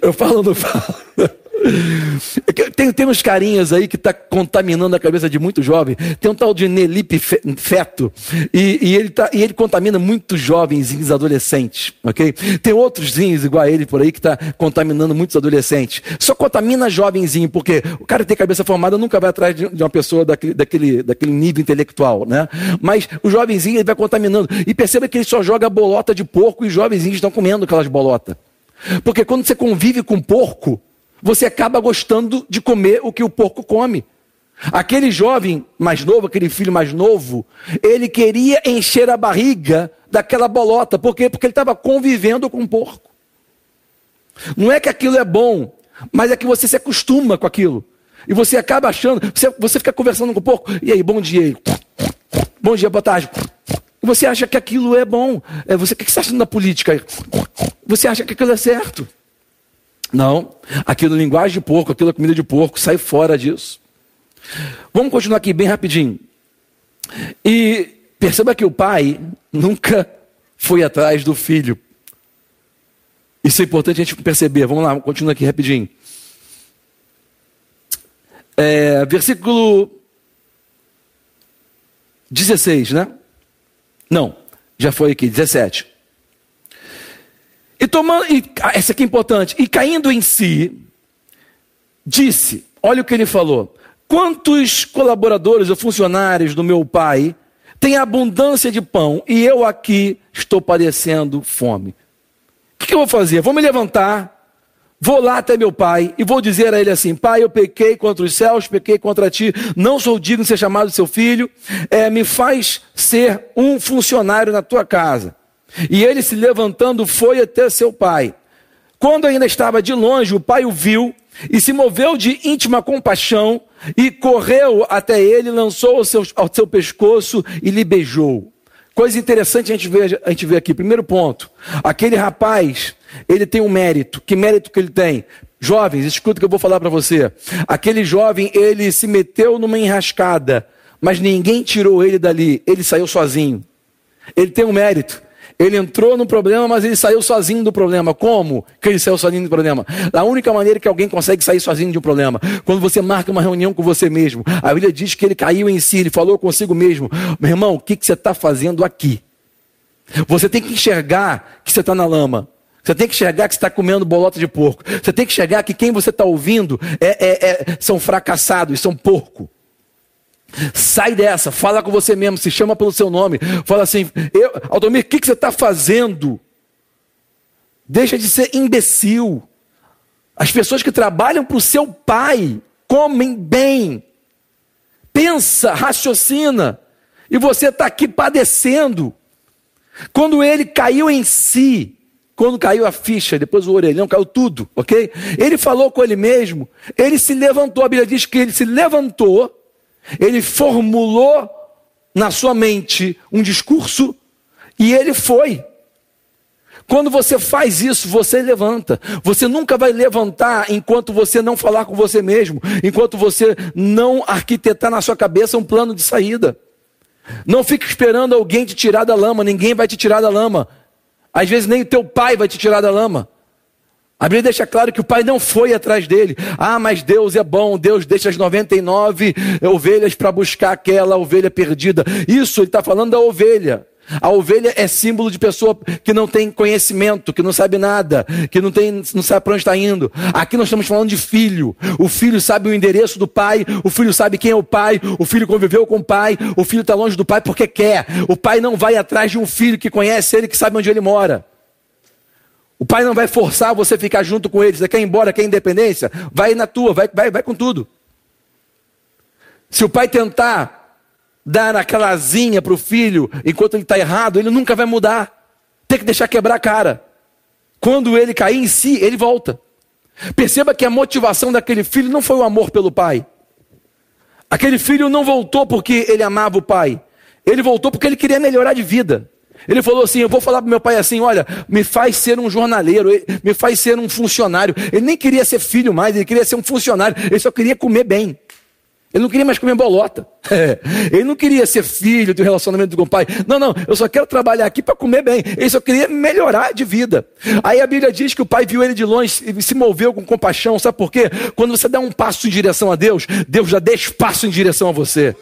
Eu falo ou não falo? Tem, tem uns carinhas aí que está contaminando a cabeça de muito jovem. Tem um tal de Nelipe Feto, e, e, ele tá, e ele contamina muitos jovens adolescentes, ok? Tem outros igual a ele por aí que está contaminando muitos adolescentes. Só contamina jovenzinho, porque o cara que tem cabeça formada nunca vai atrás de, de uma pessoa daquele, daquele, daquele nível intelectual, né? Mas o jovenzinho ele vai contaminando. E perceba que ele só joga bolota de porco e os jovenzinhos estão comendo aquelas bolotas. Porque quando você convive com porco, você acaba gostando de comer o que o porco come. Aquele jovem mais novo, aquele filho mais novo, ele queria encher a barriga daquela bolota. Por quê? Porque ele estava convivendo com o porco. Não é que aquilo é bom, mas é que você se acostuma com aquilo. E você acaba achando, você, você fica conversando com o porco, e aí, bom dia. Bom dia, boa tarde. E você acha que aquilo é bom. É, você, o que você está achando da política? Você acha que aquilo é certo? Não, aquilo é linguagem de porco, aquilo é comida de porco, sai fora disso. Vamos continuar aqui bem rapidinho. E perceba que o pai nunca foi atrás do filho. Isso é importante a gente perceber. Vamos lá, continua aqui rapidinho. É, versículo 16, né? Não, já foi aqui, 17. E tomando, e, essa aqui é importante, e caindo em si, disse: olha o que ele falou. Quantos colaboradores ou funcionários do meu pai têm abundância de pão e eu aqui estou padecendo fome? O que, que eu vou fazer? Vou me levantar, Vou lá até meu pai e vou dizer a ele assim: Pai, eu pequei contra os céus, pequei contra ti, não sou digno de ser chamado seu filho, é, me faz ser um funcionário na tua casa. E ele se levantando foi até seu pai. Quando ainda estava de longe, o pai o viu e se moveu de íntima compaixão e correu até ele, lançou ao seu, ao seu pescoço e lhe beijou. Coisa interessante a gente, vê, a gente vê aqui. Primeiro ponto: aquele rapaz, ele tem um mérito. Que mérito que ele tem? Jovens, escuta o que eu vou falar para você. Aquele jovem, ele se meteu numa enrascada, mas ninguém tirou ele dali. Ele saiu sozinho. Ele tem um mérito. Ele entrou no problema, mas ele saiu sozinho do problema. Como que ele saiu sozinho do problema? Da única maneira que alguém consegue sair sozinho de um problema. Quando você marca uma reunião com você mesmo. A Bíblia diz que ele caiu em si, ele falou consigo mesmo: Meu irmão, o que, que você está fazendo aqui? Você tem que enxergar que você está na lama. Você tem que enxergar que está comendo bolota de porco. Você tem que enxergar que quem você está ouvindo é, é, é, são fracassados, são porco. Sai dessa, fala com você mesmo, se chama pelo seu nome. Fala assim: eu, Aldomir, o que, que você está fazendo? Deixa de ser imbecil. As pessoas que trabalham para o seu pai comem bem. Pensa, raciocina. E você está aqui padecendo. Quando ele caiu em si, quando caiu a ficha, depois o orelhão, caiu tudo, ok? Ele falou com ele mesmo, ele se levantou. A Bíblia diz que ele se levantou ele formulou na sua mente um discurso e ele foi. Quando você faz isso, você levanta. Você nunca vai levantar enquanto você não falar com você mesmo, enquanto você não arquitetar na sua cabeça um plano de saída. Não fique esperando alguém te tirar da lama, ninguém vai te tirar da lama. Às vezes nem o teu pai vai te tirar da lama. A Bíblia deixa claro que o pai não foi atrás dele. Ah, mas Deus é bom, Deus deixa as 99 ovelhas para buscar aquela ovelha perdida. Isso ele está falando da ovelha. A ovelha é símbolo de pessoa que não tem conhecimento, que não sabe nada, que não, tem, não sabe para onde está indo. Aqui nós estamos falando de filho. O filho sabe o endereço do pai, o filho sabe quem é o pai, o filho conviveu com o pai, o filho está longe do pai porque quer. O pai não vai atrás de um filho que conhece ele, que sabe onde ele mora. O pai não vai forçar você a ficar junto com ele. Você quer ir embora, quer independência? Vai na tua, vai, vai, vai com tudo. Se o pai tentar dar aquela asinha para o filho enquanto ele está errado, ele nunca vai mudar. Tem que deixar quebrar a cara. Quando ele cair em si, ele volta. Perceba que a motivação daquele filho não foi o amor pelo pai. Aquele filho não voltou porque ele amava o pai. Ele voltou porque ele queria melhorar de vida. Ele falou assim: Eu vou falar para meu pai assim: Olha, me faz ser um jornaleiro, me faz ser um funcionário. Ele nem queria ser filho mais, ele queria ser um funcionário, ele só queria comer bem. Ele não queria mais comer bolota. Ele não queria ser filho do relacionamento com o pai. Não, não, eu só quero trabalhar aqui para comer bem. Ele só queria melhorar de vida. Aí a Bíblia diz que o pai viu ele de longe e se moveu com compaixão. Sabe por quê? Quando você dá um passo em direção a Deus, Deus já dá espaço em direção a você.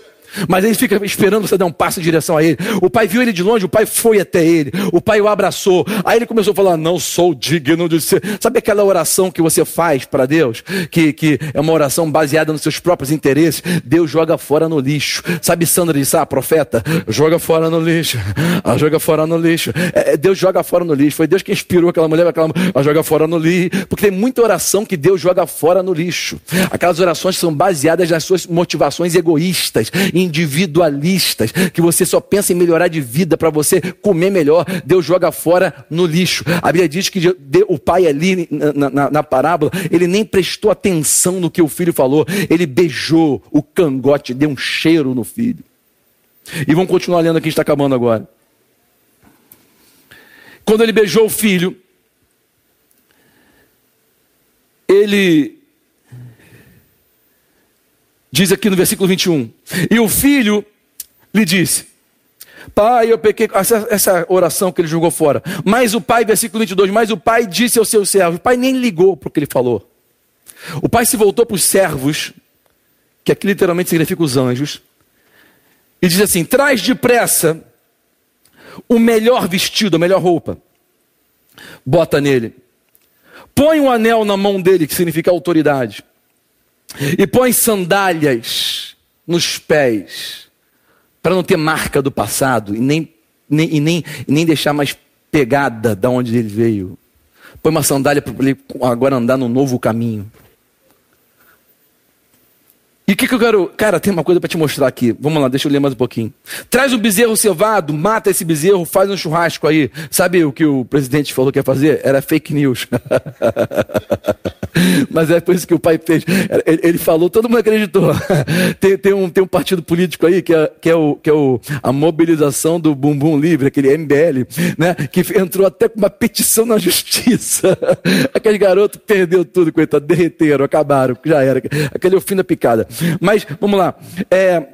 Mas ele fica esperando você dar um passo em direção a ele. O pai viu ele de longe, o pai foi até ele. O pai o abraçou. Aí ele começou a falar: Não sou digno de ser. Sabe aquela oração que você faz para Deus? Que, que é uma oração baseada nos seus próprios interesses. Deus joga fora no lixo. Sabe Sandra disse: Ah, profeta, joga fora no lixo. Ah, joga fora no lixo. É, é, Deus joga fora no lixo. Foi Deus que inspirou aquela mulher, aquela ah, joga fora no lixo. Porque tem muita oração que Deus joga fora no lixo. Aquelas orações são baseadas nas suas motivações egoístas individualistas, que você só pensa em melhorar de vida para você comer melhor, Deus joga fora no lixo. A Bíblia diz que o pai ali na, na, na parábola, ele nem prestou atenção no que o filho falou, ele beijou o cangote, deu um cheiro no filho. E vamos continuar lendo aqui, está acabando agora. Quando ele beijou o filho, ele Diz aqui no versículo 21. E o filho lhe disse: Pai, eu pequei. Essa, essa oração que ele jogou fora. Mas o pai, versículo 22, mas o pai disse ao seu servo: O pai nem ligou para o que ele falou. O pai se voltou para os servos, que aqui literalmente significa os anjos, e diz assim: Traz depressa o melhor vestido, a melhor roupa, bota nele, põe um anel na mão dele, que significa autoridade e põe sandálias nos pés, para não ter marca do passado e nem, nem, e nem, e nem deixar mais pegada da onde ele veio. Põe uma sandália para ele agora andar no novo caminho. E o que, que eu quero. Cara, tem uma coisa para te mostrar aqui. Vamos lá, deixa eu ler mais um pouquinho. Traz o bezerro cevado, mata esse bezerro, faz um churrasco aí. Sabe o que o presidente falou que ia fazer? Era fake news. Mas é por isso que o pai fez. Ele, ele falou, todo mundo acreditou. Tem, tem, um, tem um partido político aí que é, que é, o, que é o, a mobilização do Bumbum Livre, aquele MBL, né? que entrou até com uma petição na justiça. Aquele garoto perdeu tudo, coitado, derreteram, acabaram, já era. Aquele é o fim da picada. Mas, vamos lá. É,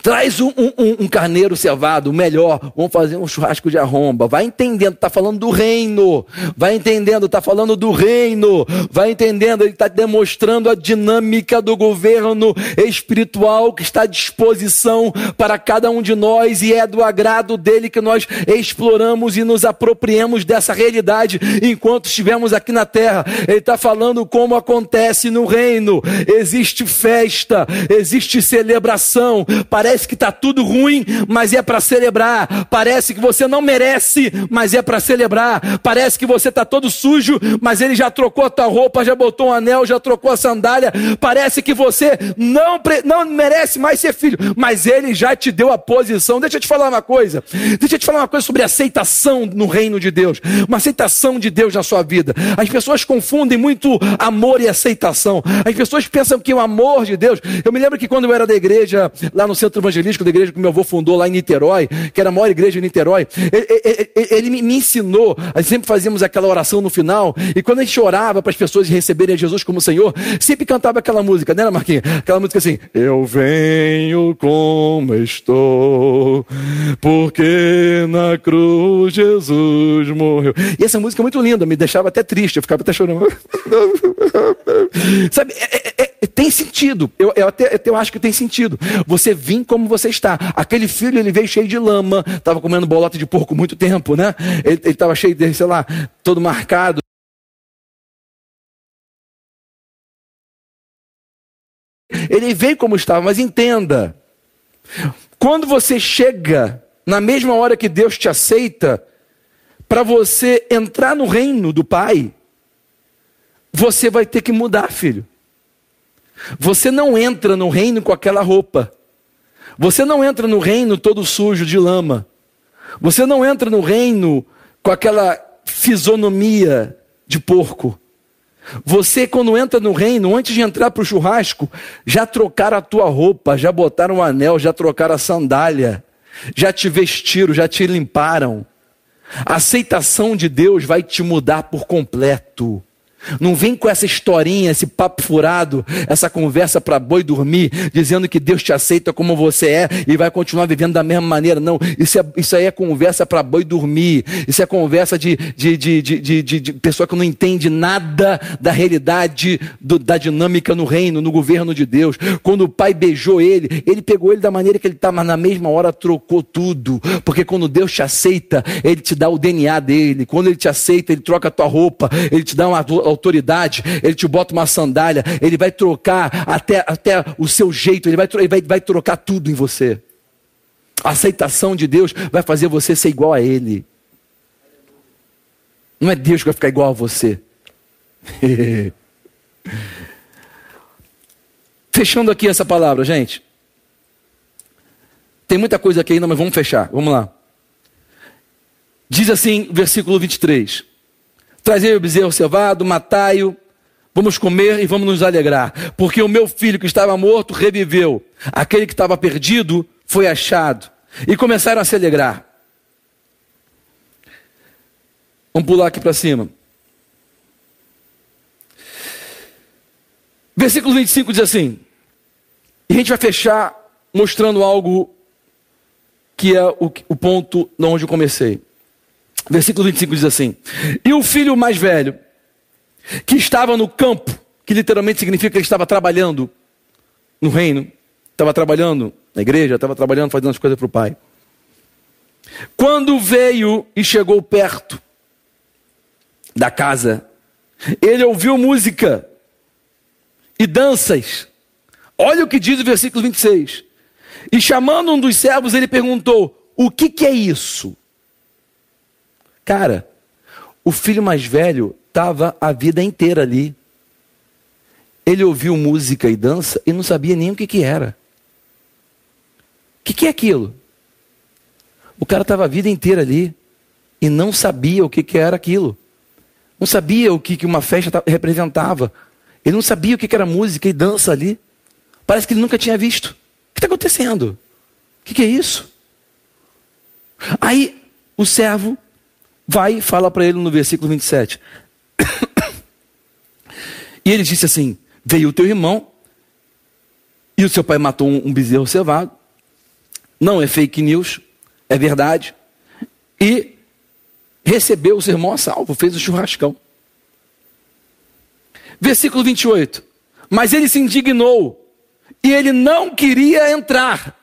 Traz um, um, um, carneiro cevado, melhor. Vamos fazer um churrasco de arromba. Vai entendendo, está falando do reino. Vai entendendo, está falando do reino. Vai entendendo, ele está demonstrando a dinâmica do governo espiritual que está à disposição para cada um de nós e é do agrado dele que nós exploramos e nos apropriemos dessa realidade enquanto estivermos aqui na terra. Ele está falando como acontece no reino. Existe festa, existe celebração. Para Parece que está tudo ruim, mas é para celebrar. Parece que você não merece, mas é para celebrar. Parece que você está todo sujo, mas ele já trocou a tua roupa, já botou um anel, já trocou a sandália. Parece que você não, não merece mais ser filho, mas ele já te deu a posição. Deixa eu te falar uma coisa. Deixa eu te falar uma coisa sobre aceitação no reino de Deus. Uma aceitação de Deus na sua vida. As pessoas confundem muito amor e aceitação. As pessoas pensam que o amor de Deus. Eu me lembro que quando eu era da igreja, lá no centro centro evangelístico da igreja que meu avô fundou lá em Niterói, que era a maior igreja de Niterói, ele, ele, ele me ensinou, a sempre fazíamos aquela oração no final, e quando a gente orava para as pessoas receberem Jesus como Senhor, sempre cantava aquela música, né, Marquinhos? Aquela música assim, eu venho como estou, porque na cruz Jesus morreu. E essa música é muito linda, me deixava até triste, eu ficava até chorando. Sabe, é, é, é, tem sentido, eu, eu até eu acho que tem sentido. Você vir como você está. Aquele filho, ele veio cheio de lama, estava comendo bolota de porco muito tempo, né? Ele estava cheio de, sei lá, todo marcado. Ele veio como estava, mas entenda: quando você chega na mesma hora que Deus te aceita, para você entrar no reino do Pai, você vai ter que mudar, filho. Você não entra no reino com aquela roupa. Você não entra no reino todo sujo de lama. Você não entra no reino com aquela fisionomia de porco. Você, quando entra no reino, antes de entrar para o churrasco, já trocaram a tua roupa, já botaram o anel, já trocaram a sandália, já te vestiram, já te limparam. A aceitação de Deus vai te mudar por completo. Não vem com essa historinha, esse papo furado, essa conversa para boi dormir, dizendo que Deus te aceita como você é e vai continuar vivendo da mesma maneira. Não, isso, é, isso aí é conversa para boi dormir. Isso é conversa de, de, de, de, de, de pessoa que não entende nada da realidade do, da dinâmica no reino, no governo de Deus. Quando o pai beijou ele, ele pegou ele da maneira que ele está, mas na mesma hora trocou tudo. Porque quando Deus te aceita, ele te dá o DNA dele. Quando ele te aceita, ele troca a tua roupa, ele te dá uma autoridade, ele te bota uma sandália, ele vai trocar até, até o seu jeito, ele vai, ele vai, vai trocar tudo em você. A aceitação de Deus vai fazer você ser igual a Ele. Não é Deus que vai ficar igual a você. Fechando aqui essa palavra, gente. Tem muita coisa aqui ainda, mas vamos fechar. Vamos lá. Diz assim, versículo 23. Trazei o bezerro cevado, matai-o, vamos comer e vamos nos alegrar, porque o meu filho que estava morto reviveu, aquele que estava perdido foi achado. E começaram a se alegrar. Vamos pular aqui para cima. Versículo 25 diz assim: e a gente vai fechar mostrando algo que é o, o ponto onde eu comecei. Versículo 25 diz assim: E o filho mais velho, que estava no campo, que literalmente significa que ele estava trabalhando no reino, estava trabalhando na igreja, estava trabalhando, fazendo as coisas para o pai. Quando veio e chegou perto da casa, ele ouviu música e danças. Olha o que diz o versículo 26. E chamando um dos servos, ele perguntou: O que, que é isso? Cara, o filho mais velho estava a vida inteira ali. Ele ouviu música e dança e não sabia nem o que, que era. O que, que é aquilo? O cara estava a vida inteira ali e não sabia o que, que era aquilo. Não sabia o que, que uma festa representava. Ele não sabia o que, que era música e dança ali. Parece que ele nunca tinha visto. O que está acontecendo? O que, que é isso? Aí o servo vai e fala para ele no versículo 27. e ele disse assim: Veio o teu irmão, e o seu pai matou um, bezerro cevado, não é fake news, é verdade, e recebeu o sermão a salvo, fez o churrascão. Versículo 28. Mas ele se indignou e ele não queria entrar.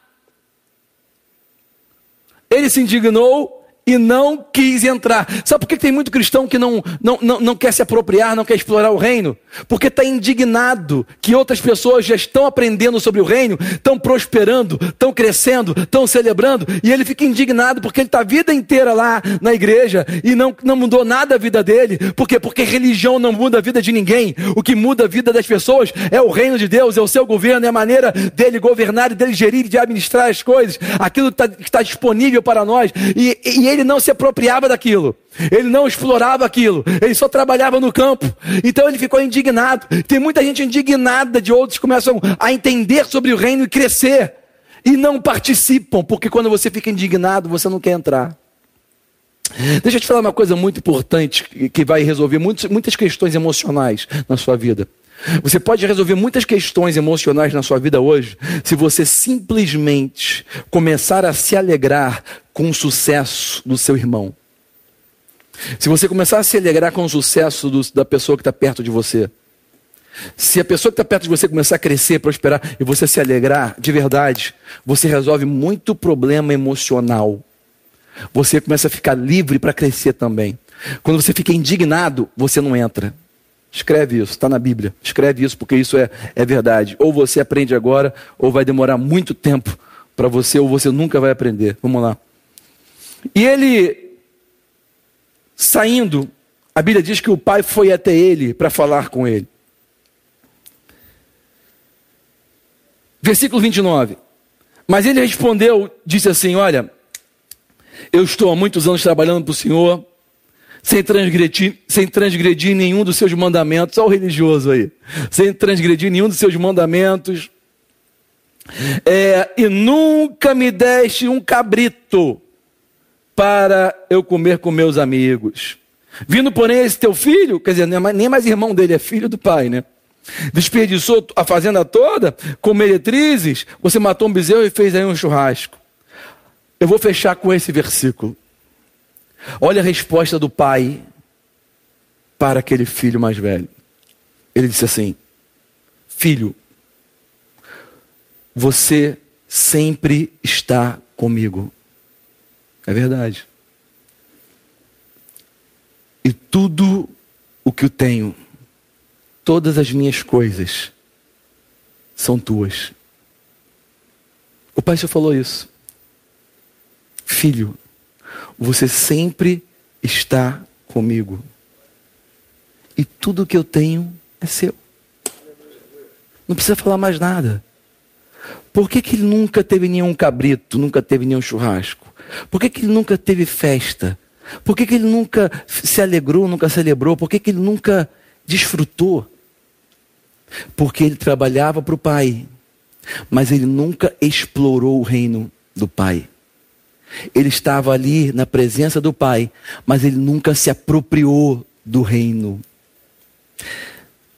Ele se indignou e não quis entrar. Sabe por que tem muito cristão que não, não, não, não quer se apropriar, não quer explorar o reino? Porque está indignado que outras pessoas já estão aprendendo sobre o reino, estão prosperando, estão crescendo, estão celebrando, e ele fica indignado porque ele está a vida inteira lá na igreja e não, não mudou nada a vida dele. Por quê? Porque religião não muda a vida de ninguém. O que muda a vida das pessoas é o reino de Deus, é o seu governo, é a maneira dele governar, dele gerir, de administrar as coisas, aquilo que está, está disponível para nós. E, e ele ele não se apropriava daquilo, ele não explorava aquilo, ele só trabalhava no campo. Então ele ficou indignado. Tem muita gente indignada de outros que começam a entender sobre o reino e crescer e não participam, porque quando você fica indignado, você não quer entrar. Deixa eu te falar uma coisa muito importante que vai resolver muitas, muitas questões emocionais na sua vida. Você pode resolver muitas questões emocionais na sua vida hoje se você simplesmente começar a se alegrar com o sucesso do seu irmão. Se você começar a se alegrar com o sucesso do, da pessoa que está perto de você. Se a pessoa que está perto de você começar a crescer, prosperar e você se alegrar de verdade, você resolve muito problema emocional. Você começa a ficar livre para crescer também. Quando você fica indignado, você não entra. Escreve isso, está na Bíblia. Escreve isso porque isso é, é verdade. Ou você aprende agora, ou vai demorar muito tempo para você, ou você nunca vai aprender. Vamos lá. E ele, saindo, a Bíblia diz que o pai foi até ele para falar com ele. Versículo 29. Mas ele respondeu, disse assim: Olha, eu estou há muitos anos trabalhando para o Senhor sem transgredir, sem transgredir nenhum dos seus mandamentos. Olha o religioso aí. Sem transgredir nenhum dos seus mandamentos. É, e nunca me deste um cabrito para eu comer com meus amigos. Vindo, porém, esse teu filho, quer dizer, nem mais irmão dele, é filho do pai, né? Desperdiçou a fazenda toda com meretrizes, você matou um bezerro e fez aí um churrasco. Eu vou fechar com esse versículo. Olha a resposta do pai para aquele filho mais velho. Ele disse assim: Filho, você sempre está comigo. É verdade. E tudo o que eu tenho, todas as minhas coisas, são tuas. O pai só falou isso. Filho, você sempre está comigo. E tudo que eu tenho é seu. Não precisa falar mais nada. Por que, que ele nunca teve nenhum cabrito, nunca teve nenhum churrasco? Por que, que ele nunca teve festa? Por que, que ele nunca se alegrou, nunca celebrou? Por que, que ele nunca desfrutou? Porque ele trabalhava para o Pai, mas ele nunca explorou o reino do Pai. Ele estava ali na presença do Pai, mas ele nunca se apropriou do reino.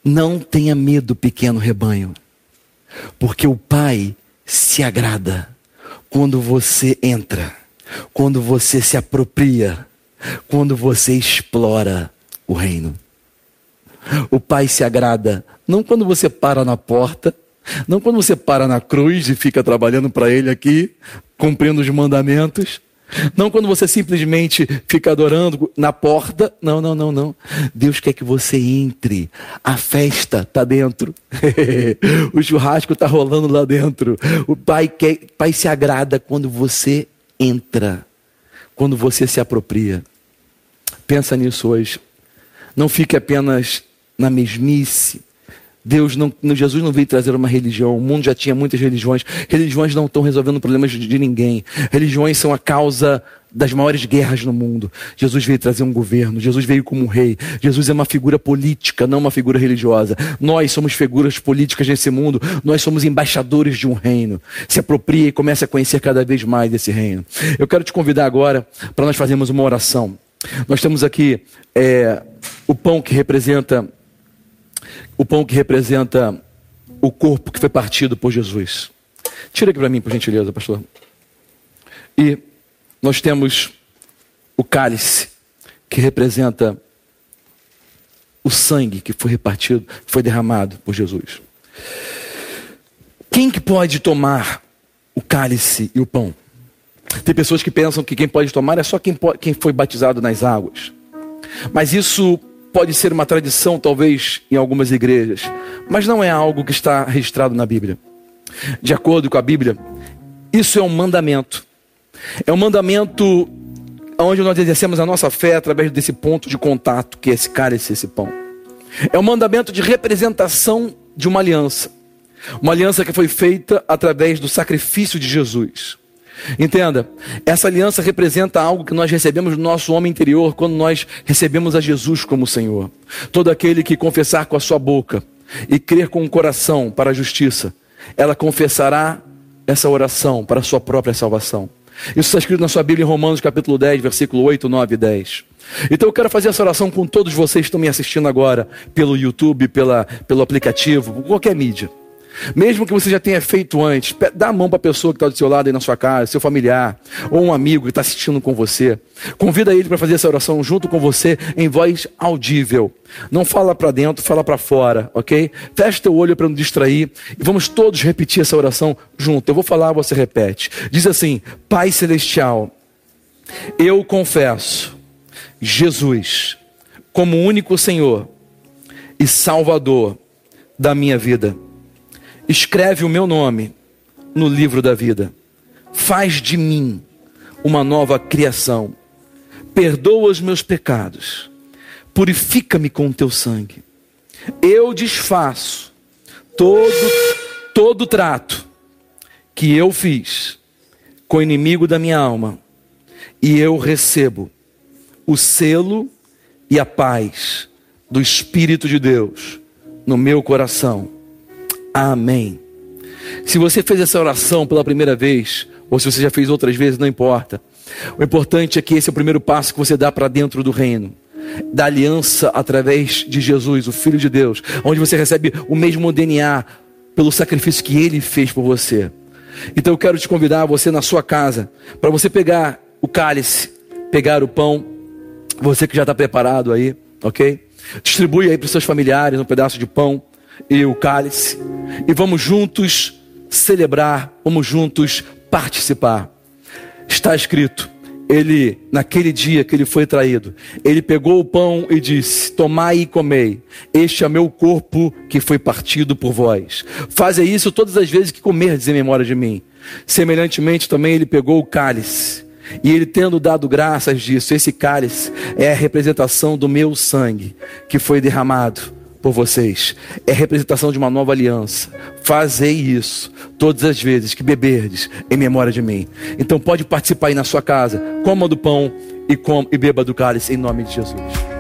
Não tenha medo, pequeno rebanho, porque o Pai se agrada quando você entra, quando você se apropria, quando você explora o reino. O Pai se agrada não quando você para na porta, não quando você para na cruz e fica trabalhando para Ele aqui, cumprindo os mandamentos. Não quando você simplesmente fica adorando na porta. Não, não, não, não. Deus quer que você entre. A festa está dentro. o churrasco está rolando lá dentro. O pai, quer, pai se agrada quando você entra. Quando você se apropria. Pensa nisso hoje. Não fique apenas na mesmice Deus não, Jesus não veio trazer uma religião. O mundo já tinha muitas religiões. Religiões não estão resolvendo problemas de, ninguém. Religiões são a causa das maiores guerras no mundo. Jesus veio trazer um governo. Jesus veio como um rei. Jesus é uma figura política, não uma figura religiosa. Nós somos figuras políticas nesse mundo. Nós somos embaixadores de um reino. Se aproprie e comece a conhecer cada vez mais desse reino. Eu quero te convidar agora para nós fazermos uma oração. Nós temos aqui é, o pão que representa o pão que representa o corpo que foi partido por Jesus. Tira aqui para mim, por gentileza, pastor. E nós temos o cálice, que representa o sangue que foi repartido, foi derramado por Jesus. Quem que pode tomar o cálice e o pão? Tem pessoas que pensam que quem pode tomar é só quem, pode, quem foi batizado nas águas. Mas isso pode ser uma tradição, talvez, em algumas igrejas. Mas não é algo que está registrado na Bíblia. De acordo com a Bíblia, isso é um mandamento. É um mandamento onde nós exercemos a nossa fé através desse ponto de contato que é esse cálice, esse pão. É um mandamento de representação de uma aliança. Uma aliança que foi feita através do sacrifício de Jesus. Entenda, essa aliança representa algo que nós recebemos no nosso homem interior quando nós recebemos a Jesus como Senhor. Todo aquele que confessar com a sua boca e crer com o coração para a justiça, ela confessará essa oração para a sua própria salvação. Isso está escrito na sua Bíblia em Romanos capítulo 10, versículo 8, 9 e 10. Então eu quero fazer essa oração com todos vocês que estão me assistindo agora, pelo YouTube, pela, pelo aplicativo, qualquer mídia. Mesmo que você já tenha feito antes, dá a mão para a pessoa que está do seu lado aí na sua casa, seu familiar, ou um amigo que está assistindo com você. Convida ele para fazer essa oração junto com você em voz audível. Não fala para dentro, fala para fora, ok? Fecha teu olho para não distrair e vamos todos repetir essa oração junto. Eu vou falar, você repete. Diz assim: Pai Celestial, eu confesso Jesus como único Senhor e Salvador da minha vida escreve o meu nome no livro da vida. Faz de mim uma nova criação. Perdoa os meus pecados. Purifica-me com o teu sangue. Eu desfaço todo todo trato que eu fiz com o inimigo da minha alma e eu recebo o selo e a paz do Espírito de Deus no meu coração Amém. Se você fez essa oração pela primeira vez, ou se você já fez outras vezes, não importa. O importante é que esse é o primeiro passo que você dá para dentro do reino. Da aliança através de Jesus, o Filho de Deus, onde você recebe o mesmo DNA pelo sacrifício que ele fez por você. Então eu quero te convidar, você na sua casa, para você pegar o cálice, pegar o pão, você que já está preparado aí, ok? Distribui aí para os seus familiares um pedaço de pão e o cálice, e vamos juntos celebrar, vamos juntos participar. Está escrito, ele, naquele dia que ele foi traído, ele pegou o pão e disse: Tomai e comei, este é meu corpo que foi partido por vós. Faze isso todas as vezes que comerdes em memória de mim. Semelhantemente, também ele pegou o cálice. E ele tendo dado graças disso, esse cálice é a representação do meu sangue que foi derramado por vocês. É representação de uma nova aliança. Fazei isso todas as vezes que beberdes em memória de mim. Então pode participar aí na sua casa. Coma do pão e, com, e beba do cálice em nome de Jesus.